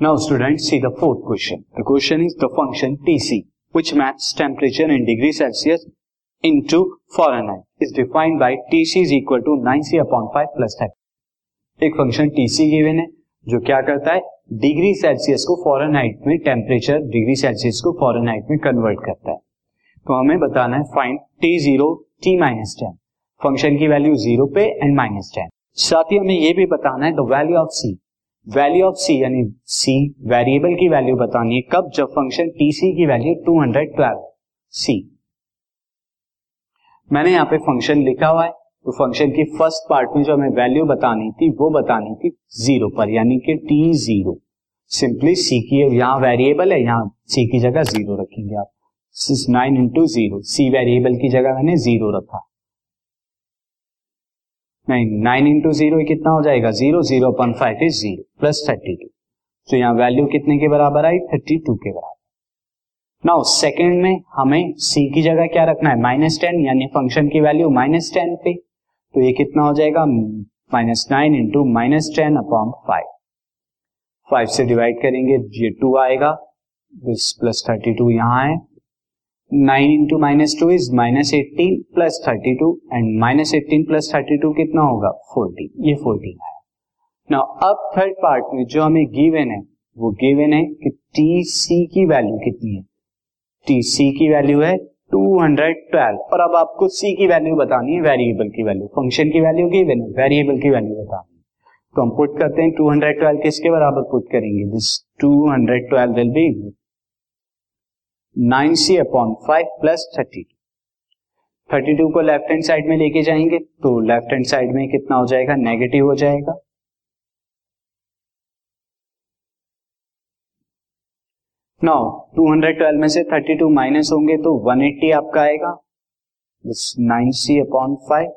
Now students see the fourth question. The question is the function Tc which maps temperature in degree Celsius into Fahrenheit is defined by Tc is equal to 9c upon 5 plus 10. एक function Tc given है जो क्या करता है degree Celsius को Fahrenheit में temperature degree Celsius को Fahrenheit में कन्वर्ट करता है तो हमें बताना है find T zero T minus ten function की वैल्यू ज़ीरो पे एंड माइनस टेन साथ ही हमें यह भी बताना है the value of C value of C, यानी सी, वेरिएबल की वैल्यू बतानी है, कब जब फ़ंक्शन टी सी की वैल्यू 212 सी मैंने यहाँ पे फ़ंक्शन लिखा हुआ है तो फ़ंक्शन की फ़र्स्ट पार्ट में जो हमें वैल्यू बतानी थी, वो बतानी थी ज़ीरो पर, यानी कि टी ज़ीरो सिंपली सी की यहाँ वेरिएबल है, यहाँ सी की जगह ज़ीरो रखेंगे आप. Nine into zero C variable की जगह मैंने ज़ीरो रखा. नाइन नाइन इंटू ज़ीरो कितना हो जाएगा? Zero zero point five is zero plus thirty two तो यहाँ वैल्यू कितने के बराबर आई? थर्टी टू के बराबर. नाउ सेकेंड में हमें सी की जगह क्या रखना है? माइनस टेन यानी फ़ंक्शन की वैल्यू माइनस टेन पे। तो ये कितना हो जाएगा? Minus nine into minus ten upon five five से डिवाइड करेंगे, ये टू आएगा। दिस प्लस थर्टी टू यहाँ है। Nine into minus two is minus eighteen plus thirty two and minus eighteen plus thirty two कितना होगा? फोर्टीन ये fourteen है। ना अब थर्ड पार्ट में जो हमें गिवन है, वो गिवन है कि टी सी की वैल्यू कितनी है। टी सी की वैल्यू है 212 और अब आपको सी की वैल्यू बतानी है वेरिएबल की वैल्यू फ़ंक्शन की वैल्यू गिवन है वेरिएबल की वैल्यू बतानी है। तो हम पुट करते हैं 212 किसके बराबर पुट करेंगे? This 212 will be nine C upon five plus thirty two. Thirty two को लेफ़्ट हैंड साइड में लेके जाएँगे तो लेफ़्ट हैंड साइड में कितना हो जाएगा? नेगेटिव हो जाएगा। नौ टू हंड्रेड ट्वेल्व में से थर्टी टू माइनस होंगे तो वन एट्टी आपका आएगा। Nine C upon five.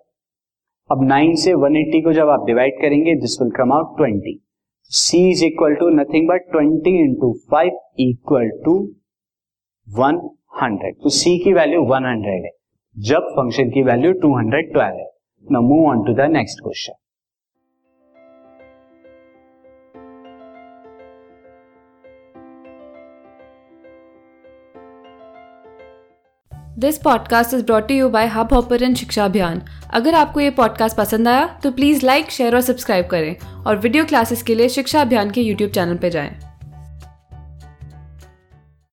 अब नाइन से वन एट्टी को जब आप डिवाइड करेंगे this will come out twenty C is equal to nothing but twenty into five equal to one hundred तो सी की वैल्यू वन हंड्रेड है। जब फ़ंक्शन की वैल्यू टू हंड्रेड ट्वेल्व है। Now move on to the next question this podcast is brought you by hub hopper Shiksha Abhiyan अगर आपको ये podcast पसंद आया तो प्लीज़ लाइक शेयर और सब्सक्राइब करें। और वीडियो क्लासेस के लिए शिक्षा अभियान के यूट्यूब चैनल पर जाएँ।